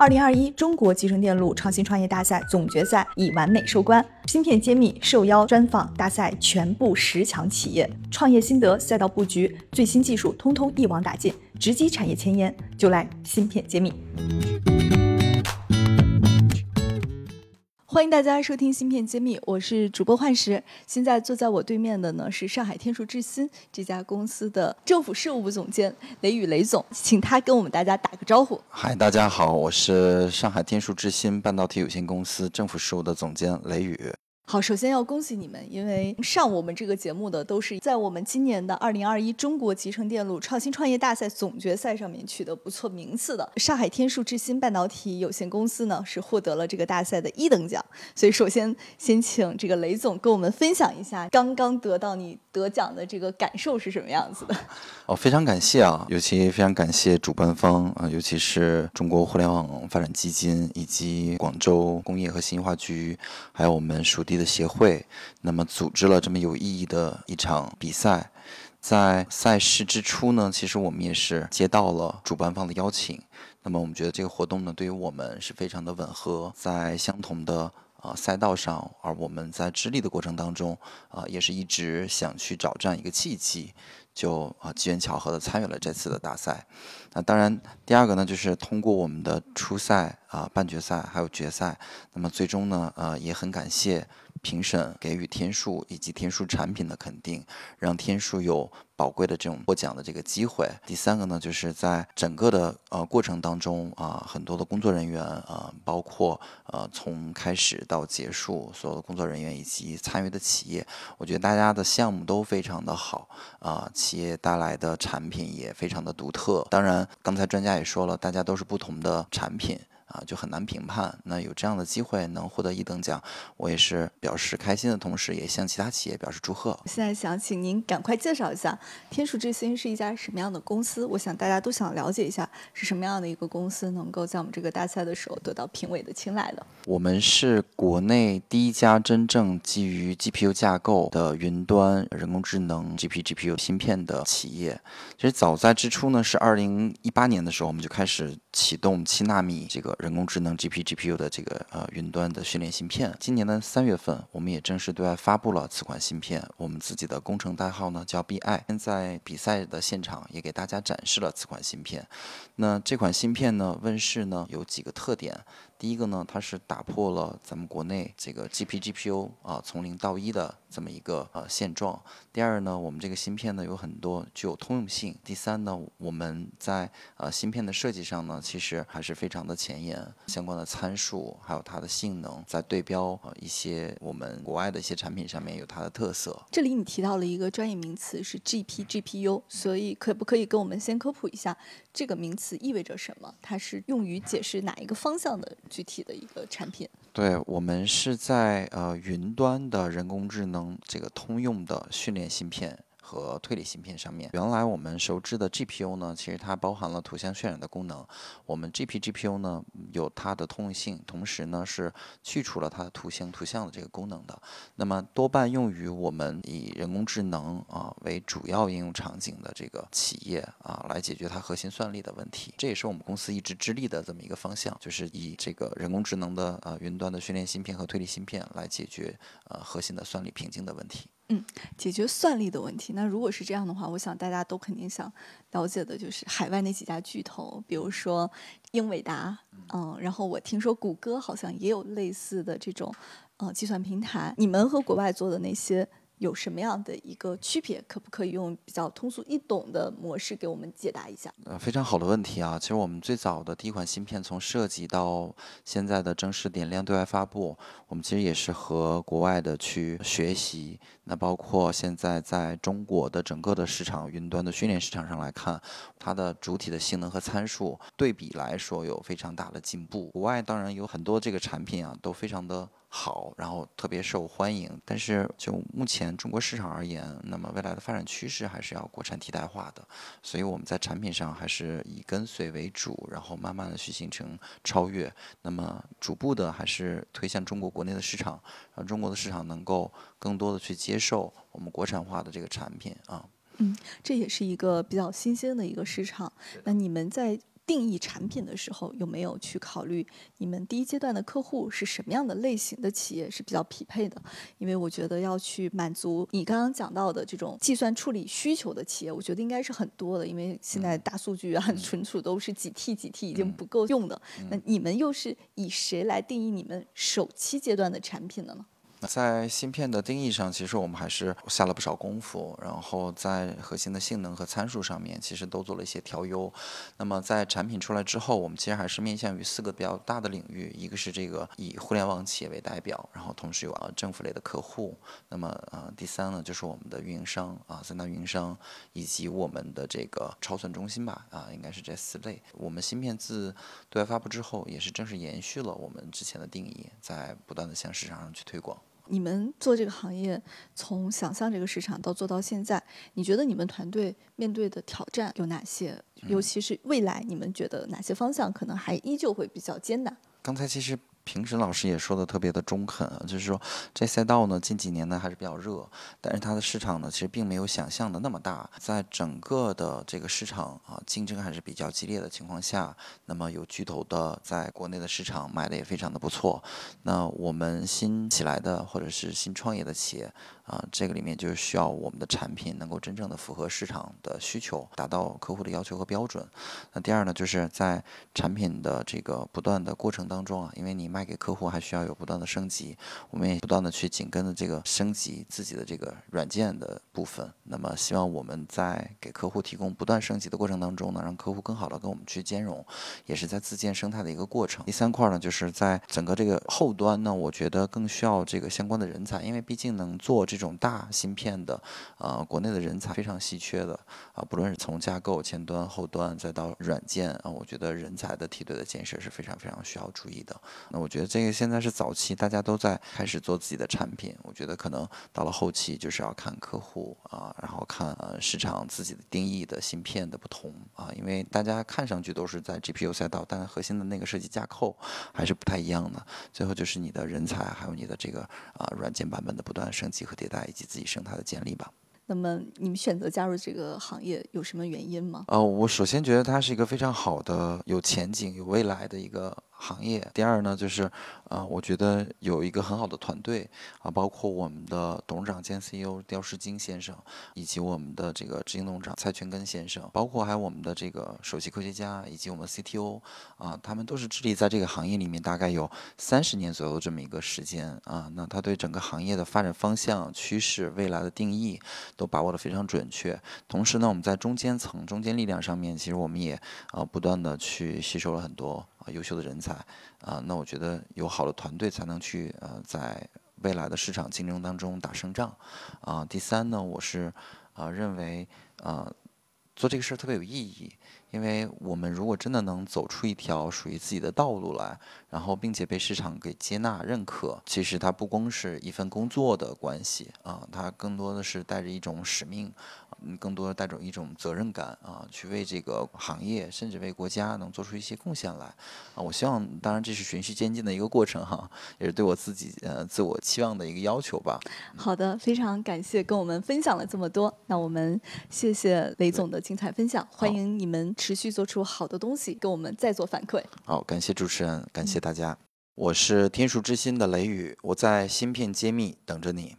二零二一中国集成电路创新创业大赛总决赛已完美收官，芯片揭秘受邀专访大赛全部十强企业，创业心得、赛道布局、最新技术，通通一网打尽，直击产业前沿，就来芯片揭秘。欢迎大家收听《芯片揭秘》，我是主播幻石。现在坐在我对面的呢是上海天数智新这家公司的政府事务部总监雷雨雷总，请他跟我们大家打个招呼。嗨，大家好，我是上海天数智新半导体有限公司政府事务的总监雷雨。好，首先要恭喜你们，因为上我们这个节目的都是在我们今年的二零二一中国集成电路创新创业大赛总决赛上面取得不错名次的。上海天数智新半导体有限公司呢是获得了这个大赛的一等奖。所以首先先请这个雷总跟我们分享一下刚刚得到你得奖的这个感受是什么样子的。哦，非常感谢啊，尤其非常感谢主办方啊，尤其是中国互联网发展基金以及广州工业和信息化局，还有我们属地。的协会，那么组织了这么有意义的一场比赛，在赛事之初呢，其实我们也是接到了主办方的邀请，那么我们觉得这个活动呢，对于我们是非常的吻合，在相同的啊赛道上，而我们在致力的过程当中，啊，也是一直想去找这样一个契机。就啊机缘巧合的参与了这次的大赛，那当然第二个呢，就是通过我们的初赛啊、半决赛还有决赛，那么最终呢，呃也很感谢评审给予天数以及天数产品的肯定，让天数有。宝贵的这种获奖的这个机会。第三个呢，就是在整个的呃过程当中啊，很多的工作人员啊，包括呃从开始到结束，所有的工作人员以及参与的企业，我觉得大家的项目都非常的好啊，业带来的产品也非常的独特。当然，刚才专家也说了，大家都是不同的产品。啊，就很难评判。那有这样的机会能获得一等奖，我也是表示开心的同时，也向其他企业表示祝贺。现在想请您赶快介绍一下天数之星是一家什么样的公司？我想大家都想了解一下是什么样的一个公司，能够在我们这个大赛的时候得到评委的青睐的。我们是国内第一家真正基于 GPU 架构的云端人工智能 GP GPU 芯片的企业。其实早在之初呢，是二零一八年的时候，我们就开始启动七纳米这个。人工智能 GP GPU 的这个呃云端的训练芯片，今年的三月份，我们也正式对外发布了此款芯片。我们自己的工程代号呢叫 BI。现在比赛的现场也给大家展示了此款芯片。那这款芯片呢问世呢有几个特点。第一个呢，它是打破了咱们国内这个 GP GPU 啊从零到一的这么一个呃现状。第二呢，我们这个芯片呢有很多具有通用性。第三呢，我们在呃芯片的设计上呢，其实还是非常的前沿，相关的参数还有它的性能，在对标呃一些我们国外的一些产品上面有它的特色。这里你提到了一个专业名词是 GP GPU，所以可不可以跟我们先科普一下这个名词意味着什么？它是用于解释哪一个方向的？具体的一个产品，对我们是在呃云端的人工智能这个通用的训练芯片。和推理芯片上面，原来我们熟知的 GPU 呢，其实它包含了图像渲染的功能。我们 GP GPU 呢有它的通用性，同时呢是去除了它的图形图像的这个功能的。那么多半用于我们以人工智能啊为主要应用场景的这个企业啊，来解决它核心算力的问题。这也是我们公司一直致力的这么一个方向，就是以这个人工智能的呃云端的训练芯片和推理芯片来解决呃核心的算力瓶颈的问题。嗯，解决算力的问题。那如果是这样的话，我想大家都肯定想了解的就是海外那几家巨头，比如说英伟达，嗯，然后我听说谷歌好像也有类似的这种呃计算平台。你们和国外做的那些。有什么样的一个区别？可不可以用比较通俗易懂的模式给我们解答一下？呃，非常好的问题啊！其实我们最早的第一款芯片从设计到现在的正式点亮对外发布，我们其实也是和国外的去学习。那包括现在在中国的整个的市场云端的训练市场上来看，它的主体的性能和参数对比来说有非常大的进步。国外当然有很多这个产品啊，都非常的。好，然后特别受欢迎，但是就目前中国市场而言，那么未来的发展趋势还是要国产替代化的，所以我们在产品上还是以跟随为主，然后慢慢的去形成超越，那么逐步的还是推向中国国内的市场，让中国的市场能够更多的去接受我们国产化的这个产品啊。嗯，这也是一个比较新鲜的一个市场。那你们在定义产品的时候，有没有去考虑你们第一阶段的客户是什么样的类型的企业是比较匹配的？因为我觉得要去满足你刚刚讲到的这种计算处理需求的企业，我觉得应该是很多的。因为现在大数据啊，存储都是几 T 几 T 已经不够用的。那你们又是以谁来定义你们首期阶段的产品的呢？在芯片的定义上，其实我们还是下了不少功夫，然后在核心的性能和参数上面，其实都做了一些调优。那么在产品出来之后，我们其实还是面向于四个比较大的领域，一个是这个以互联网企业为代表，然后同时有啊政府类的客户。那么呃第三呢，就是我们的运营商啊三大运营商，以及我们的这个超算中心吧啊应该是这四类。我们芯片自对外发布之后，也是正式延续了我们之前的定义，在不断的向市场上去推广。你们做这个行业，从想象这个市场到做到现在，你觉得你们团队面对的挑战有哪些？尤其是未来，你们觉得哪些方向可能还依旧会比较艰难？刚才其实。平时老师也说的特别的中肯啊，就是说这赛道呢近几年呢还是比较热，但是它的市场呢其实并没有想象的那么大，在整个的这个市场啊竞争还是比较激烈的情况下，那么有巨头的在国内的市场卖的也非常的不错，那我们新起来的或者是新创业的企业啊，这个里面就是需要我们的产品能够真正的符合市场的需求，达到客户的要求和标准。那第二呢，就是在产品的这个不断的过程当中啊，因为你卖。卖给客户还需要有不断的升级，我们也不断的去紧跟的这个升级自己的这个软件的部分。那么希望我们在给客户提供不断升级的过程当中呢，让客户更好的跟我们去兼容，也是在自建生态的一个过程。第三块呢，就是在整个这个后端呢，我觉得更需要这个相关的人才，因为毕竟能做这种大芯片的，呃，国内的人才非常稀缺的啊，不论是从架构前端、后端再到软件啊，我觉得人才的梯队的建设是非常非常需要注意的。那我。我觉得这个现在是早期，大家都在开始做自己的产品。我觉得可能到了后期，就是要看客户啊，然后看呃市场自己的定义的芯片的不同啊，因为大家看上去都是在 GPU 赛道，但核心的那个设计架构还是不太一样的。最后就是你的人才，还有你的这个啊软件版本的不断升级和迭代，以及自己生态的建立吧。那么你们选择加入这个行业有什么原因吗？呃，我首先觉得它是一个非常好的、有前景、有未来的一个。行业。第二呢，就是，呃，我觉得有一个很好的团队啊，包括我们的董事长兼 CEO 刁世金先生，以及我们的这个执行董事长蔡全根先生，包括还有我们的这个首席科学家以及我们 CTO 啊，他们都是致力在这个行业里面大概有三十年左右这么一个时间啊。那他对整个行业的发展方向、趋势、未来的定义都把握的非常准确。同时呢，我们在中间层、中间力量上面，其实我们也啊不断的去吸收了很多。优秀的人才啊，那我觉得有好的团队才能去呃，在未来的市场竞争当中打胜仗啊。第三呢，我是啊认为啊做这个事儿特别有意义，因为我们如果真的能走出一条属于自己的道路来，然后并且被市场给接纳认可，其实它不光是一份工作的关系啊，它更多的是带着一种使命。嗯，更多的带着一种责任感啊，去为这个行业，甚至为国家能做出一些贡献来啊。我希望，当然这是循序渐进的一个过程哈，也是对我自己呃自我期望的一个要求吧。好的，非常感谢跟我们分享了这么多，那我们谢谢雷总的精彩分享，欢迎你们持续做出好的东西，跟我们再做反馈。好，感谢主持人，感谢大家。我是天数之心的雷雨，我在芯片揭秘等着你。